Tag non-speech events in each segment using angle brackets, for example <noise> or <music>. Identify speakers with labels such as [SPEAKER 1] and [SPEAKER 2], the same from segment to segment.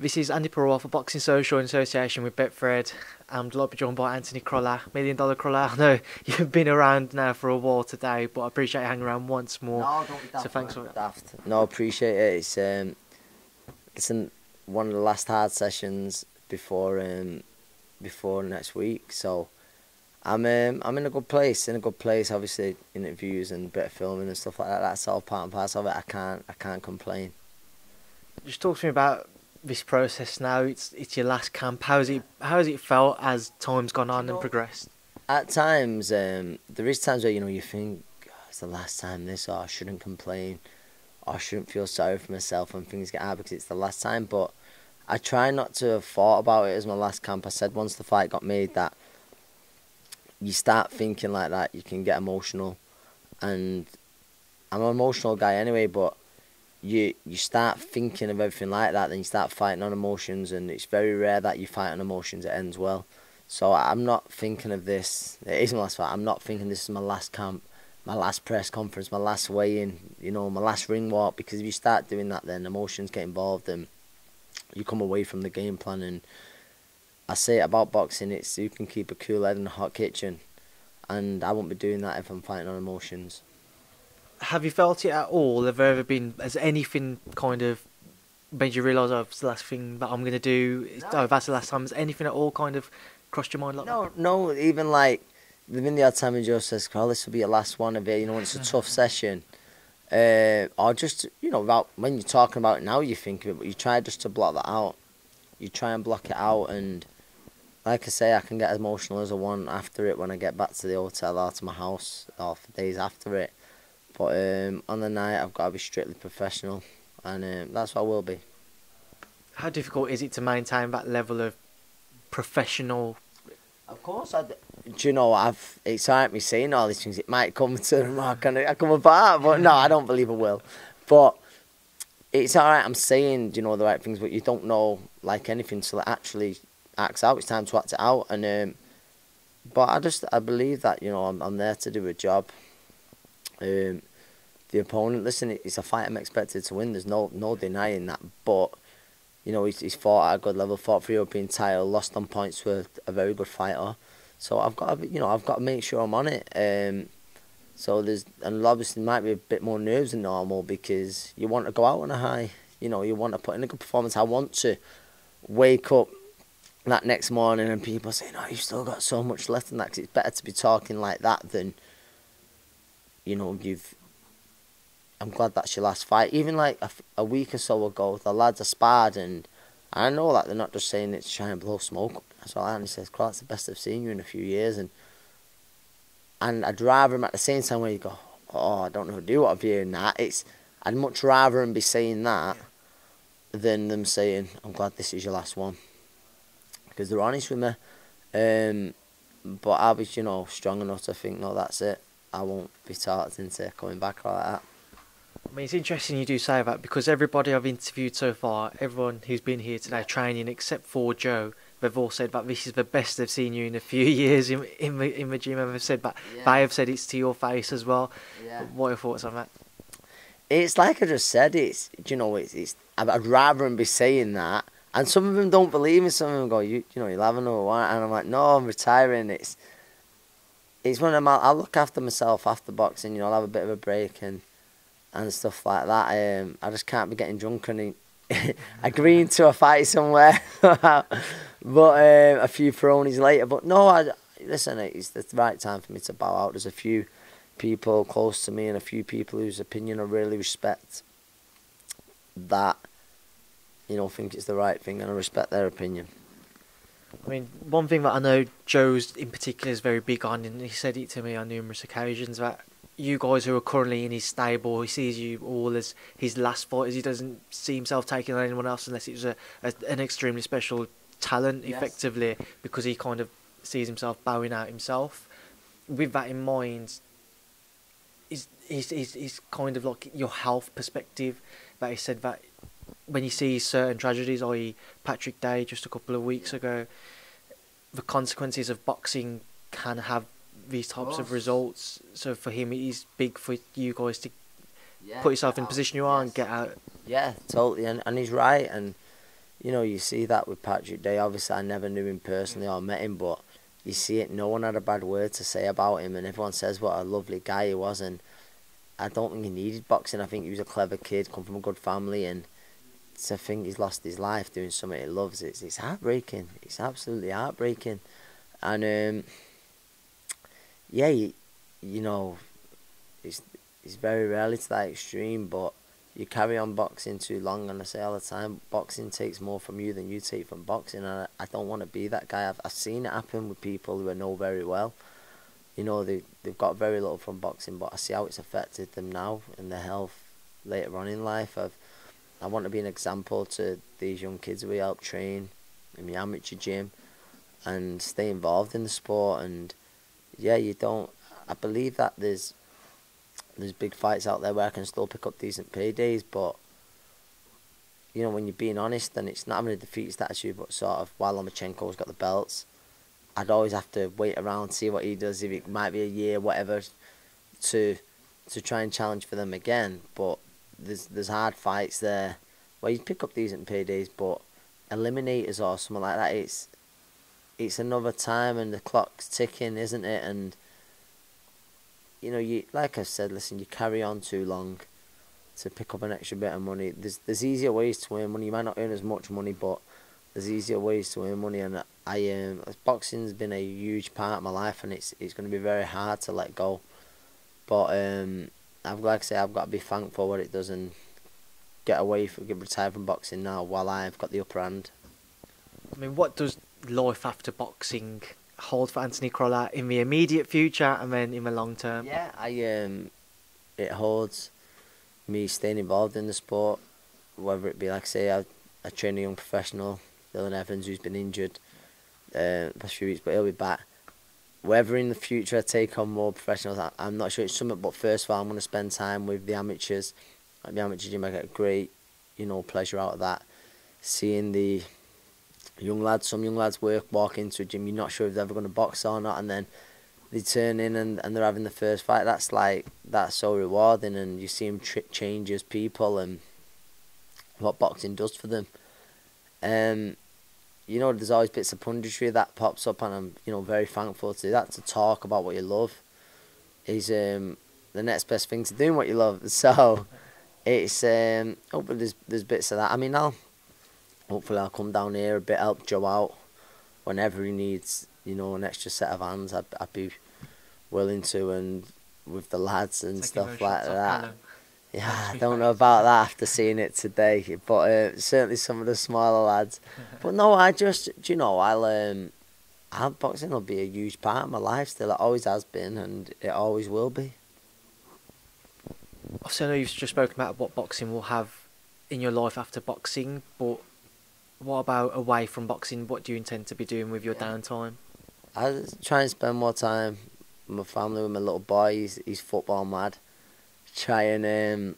[SPEAKER 1] This is Andy Parole for Boxing Social in association with Betfred. I'm delighted to be joined by Anthony Crolla, Million Dollar Crolla. I know you've been around now for a while today, but I appreciate you hanging around once more.
[SPEAKER 2] No, don't be daft.
[SPEAKER 1] So thanks for
[SPEAKER 2] it. Daft. No, I appreciate it. It's um, it's an, one of the last hard sessions before um, before next week. So I'm um, I'm in a good place. In a good place. Obviously, interviews and bit of filming and stuff like that. That's all part and parcel of it. I can't I can't complain.
[SPEAKER 1] Just talk to me about this process now. It's it's your last camp. How's it how's it felt as time's gone on and progressed?
[SPEAKER 2] At times, um, there is times where you know you think oh, it's the last time this, or I shouldn't complain, or I shouldn't feel sorry for myself when things get hard because it's the last time. But I try not to have thought about it as my last camp. I said once the fight got made that you start thinking like that, you can get emotional, and I'm an emotional guy anyway, but you you start thinking of everything like that, then you start fighting on emotions, and it's very rare that you fight on emotions it ends well. So I'm not thinking of this. It is my last fight. I'm not thinking this is my last camp, my last press conference, my last weigh-in, you know, my last ring walk. Because if you start doing that, then emotions get involved, and you come away from the game plan. And I say about boxing: it's you can keep a cool head in a hot kitchen, and I won't be doing that if I'm fighting on emotions
[SPEAKER 1] have you felt it at all? Have there ever been has anything kind of made you realise oh it's the last thing that I'm gonna do? No. Oh that's the last time. Has anything at all kind of crossed your mind like
[SPEAKER 2] no,
[SPEAKER 1] that?
[SPEAKER 2] No, even like within the odd time when Joe says, "Carl, this will be your last one of it." You know, it's a tough session. Uh, or just you know about when you're talking about it now, you think of it, but you try just to block that out. You try and block it out, and like I say, I can get as emotional as I want after it when I get back to the hotel or to my house or for days after it. But um, on the night, I've got to be strictly professional, and um, that's what I will be.
[SPEAKER 1] How difficult is it to maintain that level of professional?
[SPEAKER 2] Of course, I. Do you know I've? It's alright me saying all these things. It might come <laughs> to the mark and I come apart, but no, I don't believe it will. But it's alright. I'm saying you know the right things, but you don't know like anything till it actually acts out. It's time to act it out, and um, but I just I believe that you know I'm I'm there to do a job. Um, the opponent. Listen, it's a fight I'm expected to win. There's no no denying that. But you know, he's, he's fought at a good level, fought for European title, lost on points with a very good fighter. So I've got to, you know, I've got to make sure I'm on it. Um, so there's and obviously might be a bit more nerves than normal because you want to go out on a high. You know, you want to put in a good performance. I want to wake up that next morning and people saying, "Oh, you've still got so much left in that." Cause it's better to be talking like that than, you know, you've I'm glad that's your last fight. Even like a, a week or so ago, the lads are sparred, and I know that they're not just saying it to try and blow smoke. That's all. And he says, "Clark, it's the best I've seen you in a few years," and and I'd rather him at the same time where you go, "Oh, I don't know do what I'm hearing that." It's I'd much rather him be saying that than them saying, "I'm glad this is your last one," because they're honest with me. Um, but I was, you know, strong enough to think, no, that's it. I won't be talked into coming back like that.
[SPEAKER 1] I mean, it's interesting you do say that because everybody I've interviewed so far, everyone who's been here today training except for Joe, they've all said that this is the best they've seen you in a few <laughs> years in in the, in the gym. And they've said that yeah. they have said it's to your face as well. Yeah. What are your thoughts on that?
[SPEAKER 2] It's like I just said. It's you know it's, it's I'd rather them be saying that, and some of them don't believe me. Some of them go, you you know you're having or what? And I'm like, no, I'm retiring. It's it's when I'm I'll look after myself after boxing. You know, I'll have a bit of a break and and stuff like that. Um, I just can't be getting drunk and <laughs> agreeing to a fight somewhere. <laughs> but um, a few thrownies later. But no, I, listen, it's the right time for me to bow out. There's a few people close to me and a few people whose opinion I really respect that, you know, think it's the right thing and I respect their opinion.
[SPEAKER 1] I mean, one thing that I know Joe's in particular is very big on, and he said it to me on numerous occasions, that you guys who are currently in his stable, he sees you all as his last fighters. He doesn't see himself taking on anyone else unless it was a, a an extremely special talent, yes. effectively, because he kind of sees himself bowing out himself. With that in mind, is is is is kind of like your health perspective that he said that when you see certain tragedies, i.e., Patrick Day just a couple of weeks ago, the consequences of boxing can have these types of, of results. So for him, it is big for you guys to yeah, put yourself in the position you are yes. and get out.
[SPEAKER 2] Yeah, totally, and and he's right, and you know, you see that with Patrick Day. Obviously, I never knew him personally or met him, but you see it. No one had a bad word to say about him, and everyone says what a lovely guy he was. And I don't think he needed boxing. I think he was a clever kid, come from a good family, and to think he's lost his life doing something he loves, it's it's heartbreaking. It's absolutely heartbreaking, and um, yeah, you, you know, it's it's very rarely to that extreme, but you carry on boxing too long, and I say all the time, boxing takes more from you than you take from boxing, and I, I don't want to be that guy. I've, I've seen it happen with people who I know very well. You know, they, they've got very little from boxing, but I see how it's affected them now in their health later on in life. I've, I want to be an example to these young kids we help train in the amateur gym and stay involved in the sport. And yeah, you don't, I believe that there's there's big fights out there where I can still pick up decent paydays, but you know, when you're being honest, then it's not having a defeat statue, but sort of while Lomachenko's got the belts, I'd always have to wait around see what he does. If it might be a year, whatever, to to try and challenge for them again. But there's there's hard fights there where you pick up decent paydays, but eliminators or something like that, it's it's another time and the clock's ticking, isn't it? And you know, you like I said, listen, you carry on too long to pick up an extra bit of money. There's there's easier ways to earn money. You might not earn as much money, but there's easier ways to earn money. And I um, boxing's been a huge part of my life, and it's it's going to be very hard to let go. But um, I've like I say, I've got to be thankful what it does and get away from get retired from boxing now while I've got the upper hand.
[SPEAKER 1] I mean, what does life after boxing hold for Anthony Crolla in the immediate future and then in the long term?
[SPEAKER 2] Yeah, I um, it holds me staying involved in the sport, whether it be like say I, I train a young professional, Dylan Evans, who's been injured uh, past few weeks, but he'll be back. Whether in the future I take on more professionals, I, I'm not sure it's something. But first of all, I'm going to spend time with the amateurs. At the amateur gym, I get great, you know, pleasure out of that. Seeing the young lads, some young lads work, walk into a gym, you're not sure if they're ever going to box or not, and then they turn in and, and they're having the first fight. That's like that's so rewarding, and you see them tr- change as people and what boxing does for them. Um, you know, there's always bits of punditry that pops up, and I'm you know very thankful to that to talk about what you love is um the next best thing to doing what you love. <laughs> So it's um hopefully there's there's bits of that. I mean, I'll hopefully I'll come down here a bit, help Joe out whenever he needs, you know, an extra set of hands. I'd, I'd be willing to, and with the lads and stuff like that. Yeah, I don't know about that after seeing it today, but uh, certainly some of the smaller lads. <laughs> but no, I just, do you know, I'll, um, I'll, boxing will be a huge part of my life still. It always has been, and it always will be.
[SPEAKER 1] Obviously, I know you've just spoken about what boxing will have in your life after boxing, but what about away from boxing? What do you intend to be doing with your yeah. downtime?
[SPEAKER 2] I try and spend more time with my family, with my little boy. He's, he's football mad. Try and um,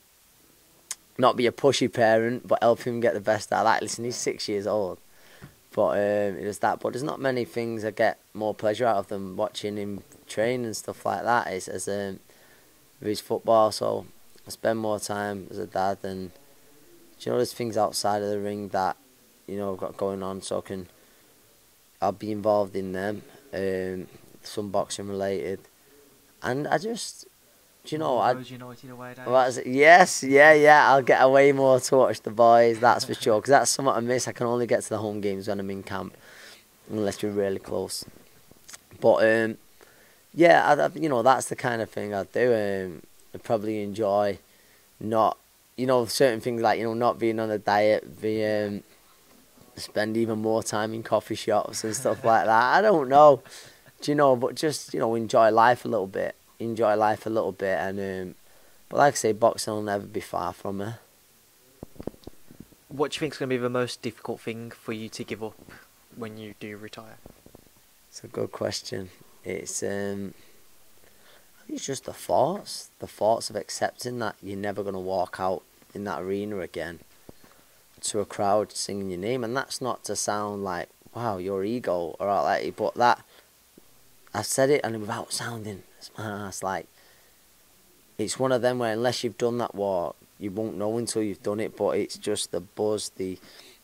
[SPEAKER 2] not be a pushy parent, but help him get the best out of that. Listen, he's six years old. But um, it was that. But there's not many things I get more pleasure out of than watching him train and stuff like that. Is as um, with his football. So I spend more time as a dad and you know there's things outside of the ring that you know, got going on, so I can I'll be involved in them, um, some boxing related, and I just, do you know, I.
[SPEAKER 1] United away
[SPEAKER 2] well, yes, yeah, yeah. I'll get away more to watch the boys. That's for sure. Because that's something I miss. I can only get to the home games when I'm in camp, unless we're really close. But um, yeah, I, you know, that's the kind of thing I do. Um, I probably enjoy not, you know, certain things like you know not being on a diet, the um, spend even more time in coffee shops and stuff like that. I don't know, do you know? But just you know, enjoy life a little bit. Enjoy life a little bit, and um, but like I say, boxing will never be far from me.
[SPEAKER 1] What do you think is going to be the most difficult thing for you to give up when you do retire?
[SPEAKER 2] It's a good question. It's um, it's just the thoughts, the thoughts of accepting that you're never going to walk out in that arena again to a crowd singing your name, and that's not to sound like wow your ego or all that, but that I said it and without sounding smart, like it's one of them where unless you've done that walk, you won't know until you've done it. But it's just the buzz, the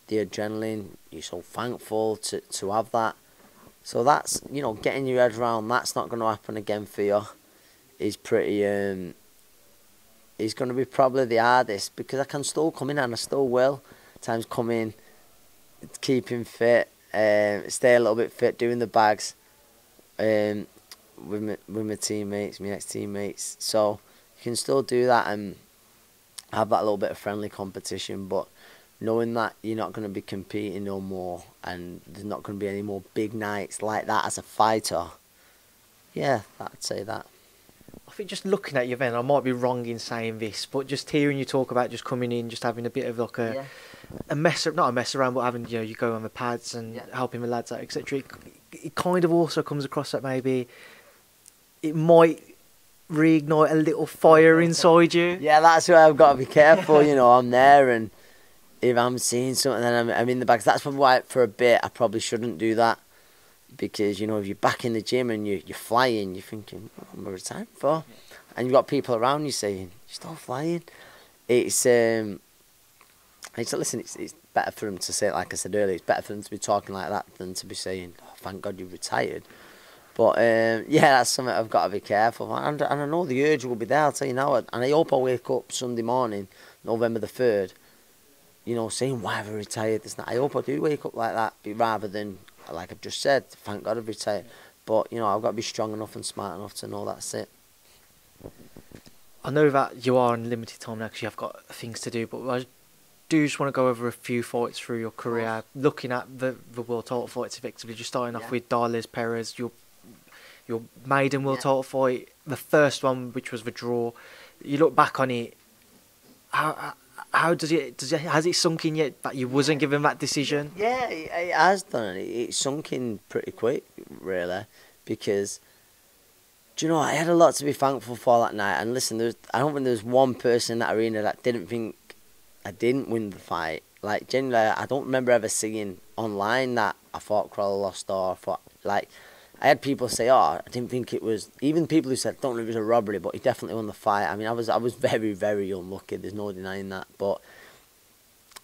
[SPEAKER 2] the adrenaline. You're so thankful to to have that. So that's you know getting your head around that's not going to happen again for you. Is pretty um. Is going to be probably the hardest because I can still come in and I still will. Times coming, keeping fit, um, stay a little bit fit, doing the bags, um, with my, with my teammates, my ex teammates. So you can still do that and have that little bit of friendly competition, but knowing that you're not going to be competing no more and there's not going to be any more big nights like that as a fighter, yeah, I'd say that.
[SPEAKER 1] I think just looking at you, then I might be wrong in saying this, but just hearing you talk about just coming in, just having a bit of like a
[SPEAKER 2] Yeah.
[SPEAKER 1] A mess, up, not a mess around, but having you know you go on the pads and
[SPEAKER 2] Yeah.
[SPEAKER 1] helping the lads out, etc. It, it kind of also comes across that maybe it might reignite a little fire inside you.
[SPEAKER 2] Yeah, that's why I've got to be careful. you know, I'm there, and if I'm seeing something, then I'm, I'm in the bags. That's probably why, for a bit, I probably shouldn't do that because you know, if you're back in the gym and you you're flying, you're thinking, what am I retiring for? And you've got people around you saying, "You're still flying." It's um, it's listen. It's it's better for them to say, like I said earlier, it's better for them to be talking like that than to be saying, oh, "Thank God you retired." But um, <laughs> yeah, that's something I've got to be careful. of. And, and I know the urge will be there. I'll tell you now. And I hope I wake up Sunday morning, November the third, you know, saying why have I retired this. I hope I do wake up like that, rather than like I've just said. Thank God I've retired. But you know, I've got to be strong enough and smart enough to know that's it.
[SPEAKER 1] I know that you are on limited time now because you have got things to do, but I do just want to go over a few fights through your career, looking at the the world title fights effectively. Just starting off
[SPEAKER 2] Yeah.
[SPEAKER 1] with Darleys Perez, your your maiden world
[SPEAKER 2] Yeah.
[SPEAKER 1] title fight, the first one which was the draw. You look back on it, how how- does it does it has it sunk in yet that you wasn't given that decision?
[SPEAKER 2] Yeah, it, it has done. It, it sunk in pretty quick, really, because do you know I had a lot to be thankful for that night. And listen, there's I don't think there's one person in that arena that didn't think I didn't win the fight. Like generally, I don't remember ever seeing online that I thought Crolla lost or I like. I had people say, "Oh, I didn't think it was." Even people who said, "Don't know if it was a robbery," but he definitely won the fight. I mean, I was, I was <laughs> very, very unlucky. There's no denying that. But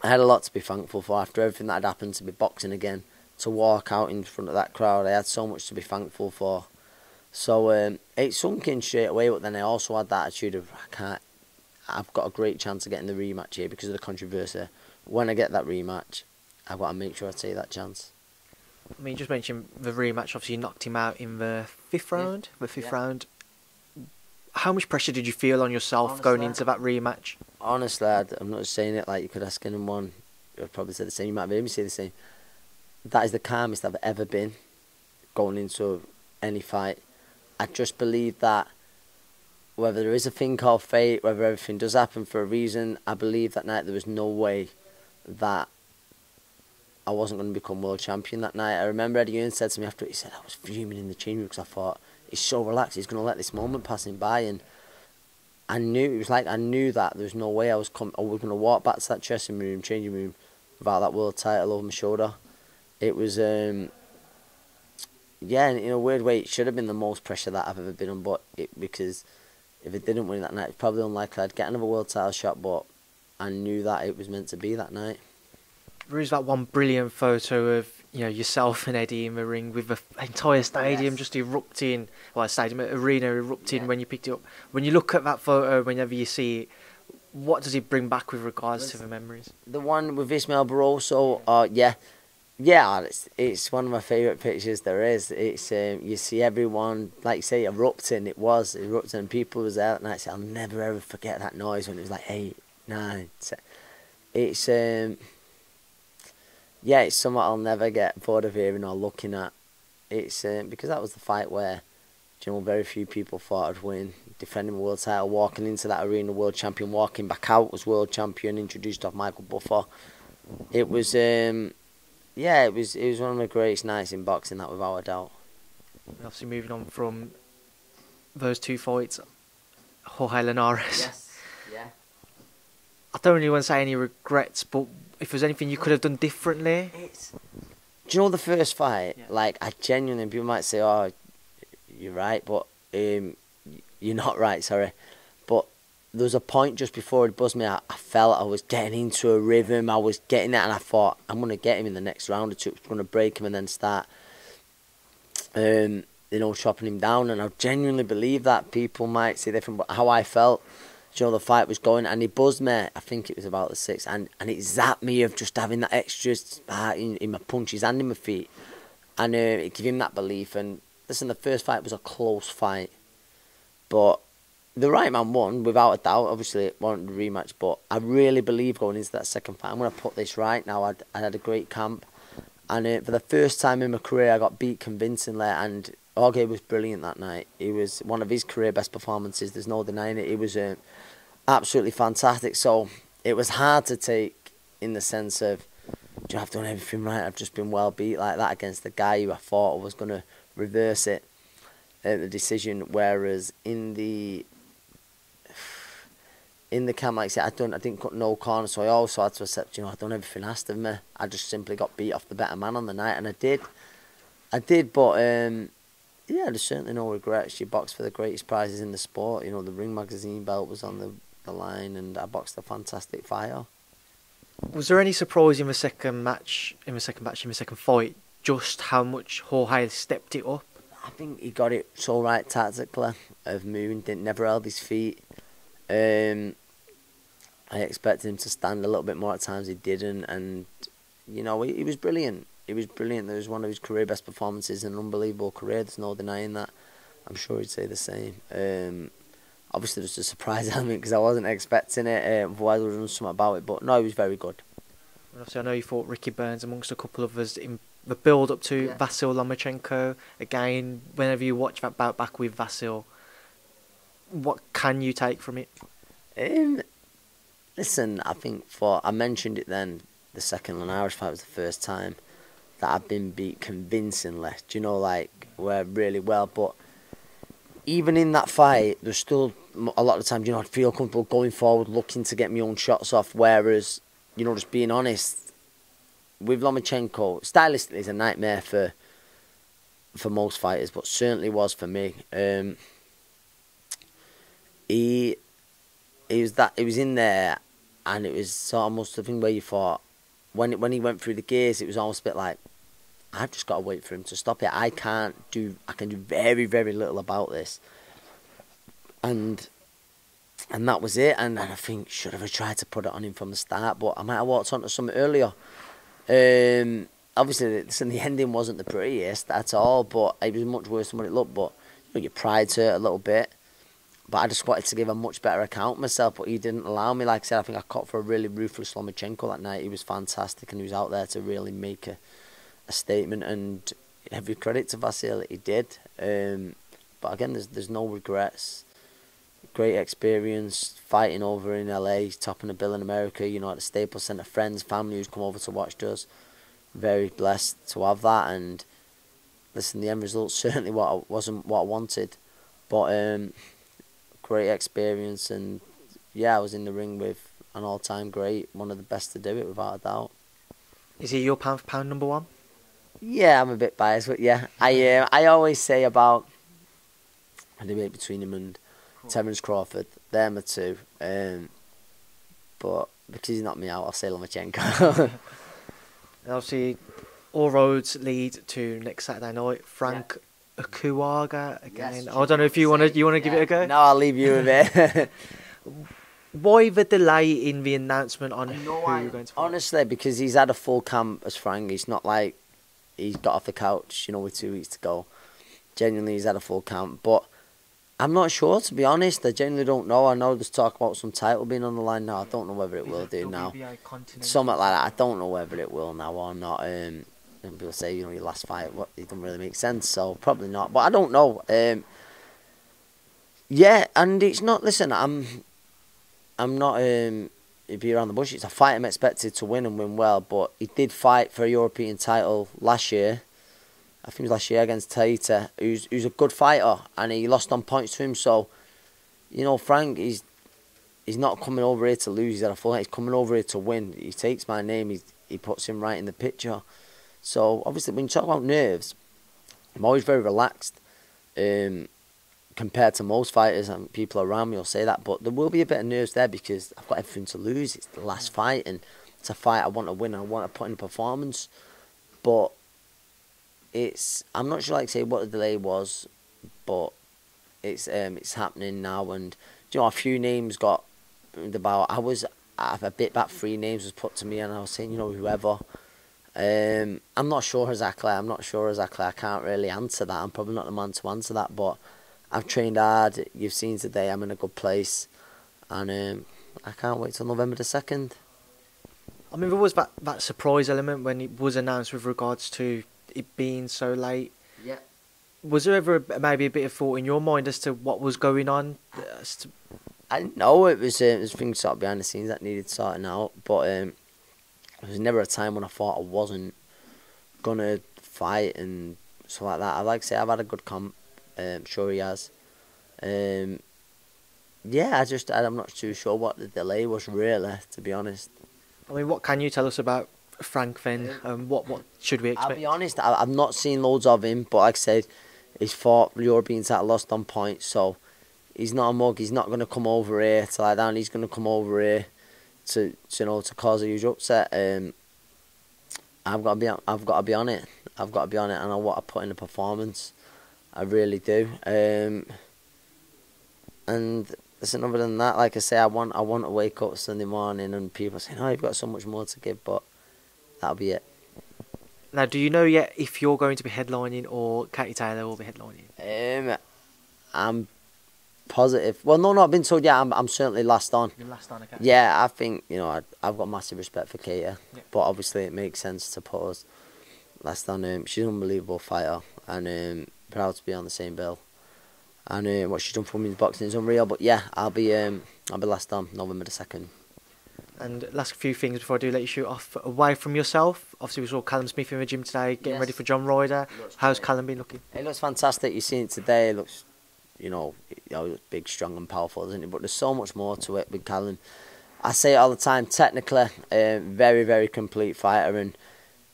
[SPEAKER 2] I had a lot to be thankful for after everything that had happened to be boxing again. To walk out in front of that crowd, I had so much to be thankful for. So um, it sunk in straight away, but then I also had that attitude of I can't. I've got a great chance of getting the rematch here because of the controversy. When I get that rematch, I've got to make sure I take that chance.
[SPEAKER 1] I mean, you just mentioned the rematch. Obviously, you knocked him out in the fifth
[SPEAKER 2] Yeah.
[SPEAKER 1] round. The fifth
[SPEAKER 2] Yeah.
[SPEAKER 1] round. How much pressure did you feel on yourself going into that rematch?
[SPEAKER 2] Honestly, I'd- I'm not saying it like you could ask anyone. I'd probably say the same. You might have heard me say the same. That is the calmest I've ever been going into any fight. I just believe that whether there is a thing called fate, whether everything does happen for a reason, I believe that night there was no way that I wasn't going to become world champion that night. I remember Eddie Hearn said to me after he said, I was fuming in the change room because I thought, he's so relaxed, he's going to let this moment pass him by. And I knew, it was like I knew that there was no way I was, com- I was going to walk back to that dressing room, changing room, without that world title over my shoulder. It was, um, yeah, in a weird way, it should have been the most pressure that I've ever been on, but it, because if it didn't win that night, it's probably unlikely I'd get another world title shot, but I knew that it was meant to be that night.
[SPEAKER 1] There is that one brilliant photo of you know yourself and Eddie in the ring with the entire stadium
[SPEAKER 2] Yes.
[SPEAKER 1] just erupting. Well, stadium arena erupting
[SPEAKER 2] Yeah.
[SPEAKER 1] when you picked it up. When you look at that photo, whenever you see it, what does it bring back with regards to the memories?
[SPEAKER 2] The one with Ismael Barroso, uh, yeah, yeah, it's, it's one of my favourite pictures there is. It's um, you see everyone, like you say, erupting. It was erupting, people was out, and I said, I'll never ever forget that noise when it was like eight, nine. Ten. It's um, yeah, it's something I'll never get bored of hearing or looking at. It's um, because that was the fight where, you know, very few people thought I'd win. Defending the world title, walking into that arena, world champion, walking back out was world champion, introduced off Michael Buffer. It was, um, yeah, it was it was one of the greatest nights in boxing, that without a doubt.
[SPEAKER 1] Obviously, moving on from those two fights, Jorge Linares.
[SPEAKER 2] yeah.
[SPEAKER 1] I don't really want to say any regrets, but if there's anything you could have done differently,
[SPEAKER 2] It's, do you know the first fight?
[SPEAKER 1] Yeah.
[SPEAKER 2] Like I genuinely, people might say, "Oh, you're right," but um, you're not right. Sorry, but there was a point just before it buzzed me. I, I felt I was getting into a rhythm. I was getting it, and I thought I'm gonna get him in the next round or two. I'm gonna break him and then start, um, you know, chopping him down. And I genuinely believe that people might say different, but how I felt, you know, the fight was going, and he buzzed me. I think it was about the six, and and it zapped me of just having that extra spark in, in my punches and in my feet, and uh, it gave him that belief. And listen, the first fight was a close fight, but the right man won without a doubt. Obviously, it wasn't a rematch, but I really believe going into that second fight, I'm going to put this right now. I'd, I had a great camp, and uh, for the first time in my career, I got beat convincingly. And Jorge was brilliant that night. He was one of his career best performances. There's no denying it. He was uh, absolutely fantastic. So it was hard to take in the sense of, do I've done everything right. I've just been well beat like that against the guy who I thought was going to reverse it, uh, the decision. Whereas in the in the camp, like I said, I don't, I didn't cut no corners, so I also had to accept, you know, I done everything asked of me. I just simply got beat off the better man on the night, and I did, I did, but um, yeah, there's certainly no regrets. You boxed for the greatest prizes in the sport. You know, the Ring Magazine belt was on the, the line, and I boxed a fantastic fighter.
[SPEAKER 1] Was there any surprise in the second match, in the second match, in the second fight, just how much Jorge stepped it up?
[SPEAKER 2] I think he got it so right tactically of moving, didn't never held his feet. Um, I expected him to stand a little bit more at times. He didn't, and you know he, he was brilliant. He was brilliant. It was one of his career best performances, an unbelievable career. There's no denying that. I'm sure he'd say the same. Um, obviously, there's a surprise <laughs> element because I wasn't expecting it. Um, otherwise, I would have done something about it. But no, he was very good.
[SPEAKER 1] Obviously, I know you fought Ricky Burns amongst a couple of us in the build up to yeah. Vasyl Lomachenko. Again, whenever you watch that bout back with Vasyl, what can you take from it?
[SPEAKER 2] Um, Listen, I think for I mentioned it then. The second Irish fight was the first time that I've been beat convincingly. Do you know, like where really well, but even in that fight, there's still a lot of times, you know, I'd feel comfortable going forward, looking to get my own shots off. Whereas, you know, just being honest, with Lomachenko, stylistically, is a nightmare for for most fighters, but certainly was for me. Um, he he was that he was in there, and it was almost the thing where you thought when when he went through the gears, it was almost a bit like I've just got to wait for him to stop it. I can't do I can do very very little about this, and and that was it. And, and I think should have tried to put it on him from the start, but I might have walked onto something earlier. Um, obviously, listen, the ending wasn't the prettiest at all, but it was much worse than what it looked. But you know, your pride's hurt a little bit. But I just wanted to give a much better account myself, but he didn't allow me. Like I said, I think I caught for a really ruthless Lomachenko that night. He was fantastic and he was out there to really make a, a statement. And every credit to Vasyl, he did. Um, but again, there's there's no regrets. Great experience fighting over in LA, topping the bill in America. You know, at the Staples Center, friends, family who's come over to watch us. Very blessed to have that. And listen, the end result <laughs> certainly what I, wasn't what I wanted, but. Um, great experience, and yeah, I was in the ring with an all-time great, one of the best to do it without a doubt.
[SPEAKER 1] Is he your pound for pound number one?
[SPEAKER 2] Yeah, I'm a bit biased, but yeah, I uh, I always say about a debate between him and Terence Crawford. They're my two, um, but because he's not me out, I'll say Lomachenko. <laughs>
[SPEAKER 1] obviously, all roads lead to next Saturday night. Frank yeah. Urquiaga again. Yes, I don't know if you want to you want to give it a go.
[SPEAKER 2] No, I'll leave you with it. <laughs>
[SPEAKER 1] Why the delay in the announcement on who you're going to?
[SPEAKER 2] Honestly, because he's had a full camp as Frank. He's not like he's got off the couch, you know, with two weeks to go. Genuinely, he's had a full camp, but I'm not sure to be honest. I genuinely don't know. I know there's talk about some title being on the line now. I don't know whether it will do now. Something like that. I don't know whether it will now or not. Um, and people say, you know, your last fight, what it doesn't really make sense. So probably not. But I don't know. Um, yeah, and it's not. Listen, I'm, I'm not. Um, it'd be around the bush. It's a fight I'm expected to win and win well. But he did fight for a European title last year. I think it was last year against Taita, who's who's a good fighter, and he lost on points to him. So, you know, Frank, he's he's not coming over here to lose. He's had a full. He's coming over here to win. He takes my name. He he puts him right in the picture. So obviously, when you talk about nerves, I'm always very relaxed. Um, compared to most fighters and people around me will say that, but there will be a bit of nerves there because I've got everything to lose. It's the last fight and it's a fight I want to win. I want to put in a performance, but it's I'm not sure like say what the delay was, but it's um it's happening now and you know a few names got about I was I've a bit back three names was put to me and I was saying you know whoever. Um, I'm not sure exactly. I'm not sure exactly. I can't really answer that. I'm probably not the man to answer that, but I've trained hard. You've seen today. I'm in a good place, and um, I can't wait till November the second.
[SPEAKER 1] I mean, there was that, that surprise element when it was announced with regards to it being so late.
[SPEAKER 2] Yeah.
[SPEAKER 1] Was there ever maybe a bit of thought in your mind as to what was going on? To...
[SPEAKER 2] I know it was, uh, it was things sort of behind the scenes that needed sorting out, but um, there was never a time when I thought I wasn't gonna fight and stuff like that. I like to say I've had a good comp. Um, sure he has. Um, yeah, I just I'm not too sure what the delay was really, to be honest.
[SPEAKER 1] I mean, what can you tell us about Frank then? Um, what what should we expect?
[SPEAKER 2] I'll be honest, I, I've not seen loads of him, but like I said, he's fought Europeans that lost on points, so he's not a mug. He's not going to come over here to lie down. He's going to come over here to, to you know to cause a huge upset. Um, I've got to be I've got to be on it. I've got to be on it, and I want to put in a performance. I really do. Um, and listen, other than that, like I say, I want I want to wake up Sunday morning and people saying, "Oh, you've got so much more to give," but that'll be it.
[SPEAKER 1] Now, do you know yet if you're going to be headlining or Katie Taylor will be headlining?
[SPEAKER 2] Um, I'm positive. Well, no, no, I've been told. Yeah, I'm, I'm certainly last on.
[SPEAKER 1] You're last on, okay.
[SPEAKER 2] Yeah, I think you know I, I've got massive respect for Katie,
[SPEAKER 1] Yeah.
[SPEAKER 2] but obviously it makes sense to put us last on. Um, she's an unbelievable fighter, and um, proud to be on the same bill. And uh, what she's done for me in boxing is unreal. But yeah, I'll be um, I'll be last on November the second.
[SPEAKER 1] And last few things before I do let you shoot off. Away from yourself, obviously we saw Callum Smith in the gym today, getting
[SPEAKER 2] Yes.
[SPEAKER 1] ready for John Ryder. How's
[SPEAKER 2] great.
[SPEAKER 1] Callum been looking?
[SPEAKER 2] It looks fantastic. You've seen it today. It looks, you know, you know, it's big, strong, and powerful, doesn't it? But there's so much more to it with Callum. I say it all the time. Technically, uh, very, very complete fighter. And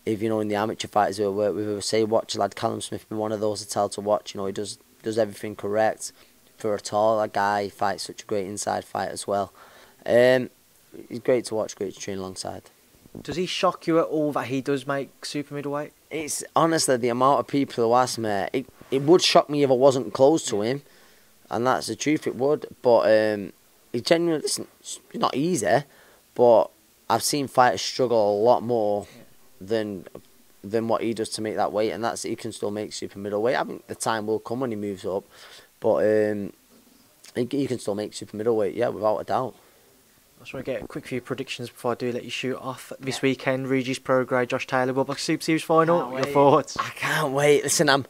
[SPEAKER 2] if you know, in the amateur fighters who I work with, who say watch lad Callum Smith, be one of those to tell to watch. You know, he does does everything correct for a taller guy. He fights such a great inside fight as well. Um, he's great to watch. Great to train alongside.
[SPEAKER 1] Does he shock you at all that he does make super middleweight?
[SPEAKER 2] It's honestly the amount of people who ask me. It it would shock me if I wasn't close to him, and that's the truth. It would, but um, he genuinely listen. It's not easy, but I've seen fighters struggle a lot more than than what he does to make that weight, and that's he can still make super middleweight. I think the time will come when he moves up, but um, he, he can still make super middleweight. Yeah, without a doubt.
[SPEAKER 1] I just want to get a quick few predictions before I do let you shoot off. This weekend, Regis Prograis, Josh Taylor, World Box Super Series final. Your
[SPEAKER 2] wait.
[SPEAKER 1] thoughts?
[SPEAKER 2] I can't wait. Listen, I'm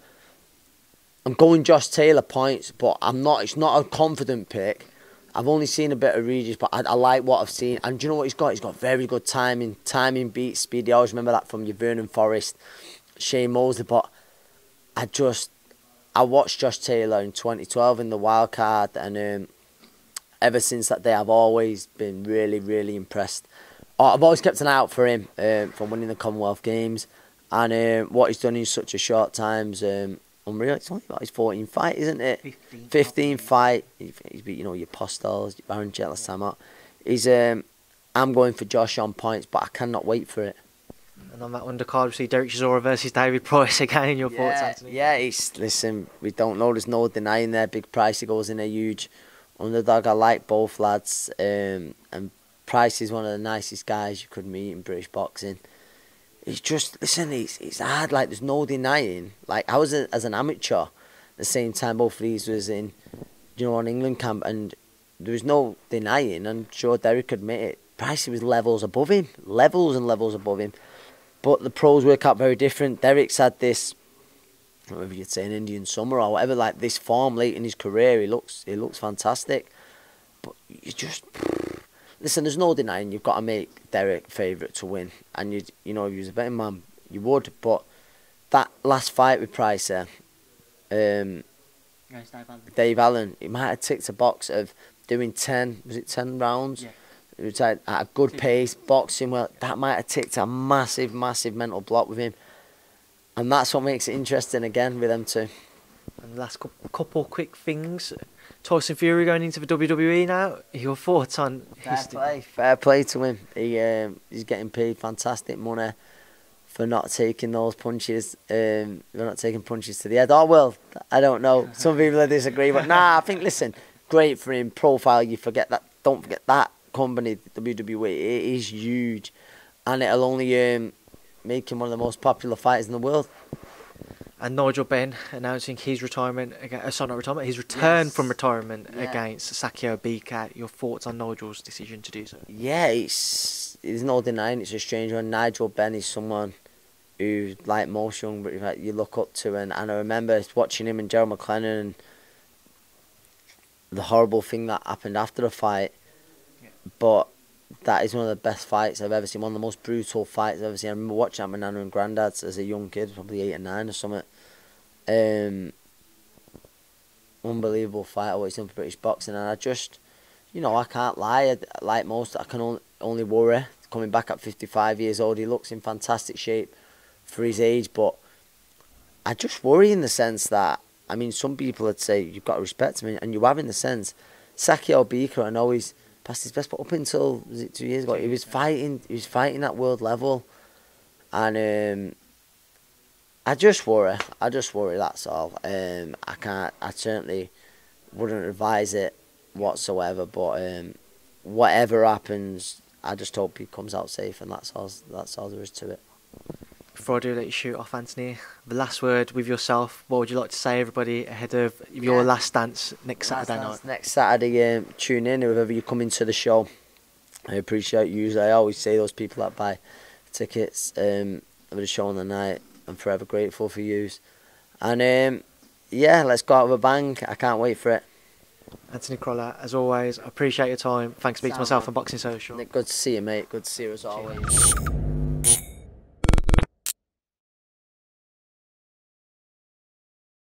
[SPEAKER 2] I'm going Josh Taylor points, but I'm not. It's not a confident pick. I've only seen a bit of Regis, but I, I like what I've seen. And do you know what he's got? He's got very good timing. Timing beats speed. I always remember that from your Vernon Forrest, Shane Mosley. But I just I watched Josh Taylor in 2012 in the wild card, and um, ever since that day, I've always been really, really impressed. Oh, I've always kept an eye out for him um, from winning the Commonwealth Games, and um, what he's done in such a short time's um, unreal. It's only about his 14 fight, isn't it?
[SPEAKER 1] 15.
[SPEAKER 2] 15 fight. He's he's beat you know your Postols, your Baron last time. He's um, I'm going for Josh on points, but I cannot wait for it.
[SPEAKER 1] And on that undercard, we see Derek Chisora versus David Price again. in Your thoughts, Anthony?
[SPEAKER 2] yeah. It's listen. We don't know. There's no denying there. Big Price. He goes in a huge underdog. I like both lads. Um, and Price is one of the nicest guys you could meet in British boxing. It's just listen. It's it's hard. Like there's no denying. Like I was a, as an amateur, at the same time both of these was in, you know, on England camp, and there was no denying. I'm sure Derek admit it. Price was levels above him, levels and levels above him. But the pros work out very different. Derek's had this whatever you'd say an Indian summer or whatever, like this form late in his career, he looks he looks fantastic. But you just listen. There's no denying you've got to make Derek favourite to win, and you you know if you was a betting man, you would. But that last fight with Price, uh, um, Dave Allen, he might have ticked a box of doing ten. Was it ten rounds?
[SPEAKER 1] Yeah.
[SPEAKER 2] It was at at a good pace, boxing well. That might have ticked a massive, massive mental block with him, and that's what makes it interesting again with them two.
[SPEAKER 1] And last cou- couple quick things. Tyson Fury going into the WWE now. Your thoughts on
[SPEAKER 2] Fair
[SPEAKER 1] his
[SPEAKER 2] play, fair play to him. He um, he's getting paid fantastic money for not taking those punches. Um, for not taking punches to the head. Oh well, I don't know. <laughs> Some people disagree, but nah, I think listen, great for him. Profile. You forget that. Don't forget that company, WWE. It is huge, and it'll only um, make him one of the most popular fighters in the world.
[SPEAKER 1] And Nigel Benn announcing his retirement. Uh, sorry, not retirement. His return
[SPEAKER 2] Yes.
[SPEAKER 1] from retirement
[SPEAKER 2] Yeah.
[SPEAKER 1] against Sakio Bika. Your thoughts on Nigel's decision to do so?
[SPEAKER 2] Yeah, it's there's no denying it's a strange one. Nigel Benn is someone who, like most young, but like, you look up to, and, and I remember watching him and Gerald McClellan and the horrible thing that happened after the fight.
[SPEAKER 1] Yeah.
[SPEAKER 2] But that is one of the best fights I've ever seen. One of the most brutal fights I've ever seen. I remember watching at my nana and granddad's as a young kid, probably eight or nine or something. Um, unbelievable fight. I watched for British boxing, and I just, you know, I can't lie. Like most, I can only, only worry. Coming back at 55 years old, he looks in fantastic shape for his age, but I just worry in the sense that, I mean, some people would say you've got to respect him, and you have in the sense, Sakio Bika, I know he's past his best, but up until was it two years ago, he was fighting, he was fighting at world level, and um, I just worry. I just worry. That's all. Um, I can't. I certainly wouldn't advise it whatsoever. But um, whatever happens, I just hope he comes out safe, and that's all. That's all there is to it.
[SPEAKER 1] Before I do let you shoot off, Anthony, the last word with yourself. What would you like to say, everybody, ahead of your
[SPEAKER 2] Yeah.
[SPEAKER 1] last dance next Saturday
[SPEAKER 2] Last
[SPEAKER 1] night?
[SPEAKER 2] dance Next Saturday, um, tune in. Whoever you come into the show, I appreciate you. I always say those people that buy tickets um, for the show on the night. I'm forever grateful for yous. And um, yeah, let's go out with a bang. I can't wait for it.
[SPEAKER 1] Anthony Crolla, as always, I appreciate your time. Thanks for speaking to myself
[SPEAKER 2] man.
[SPEAKER 1] on Boxing Social.
[SPEAKER 2] Good to see you, mate. Good to see you as always.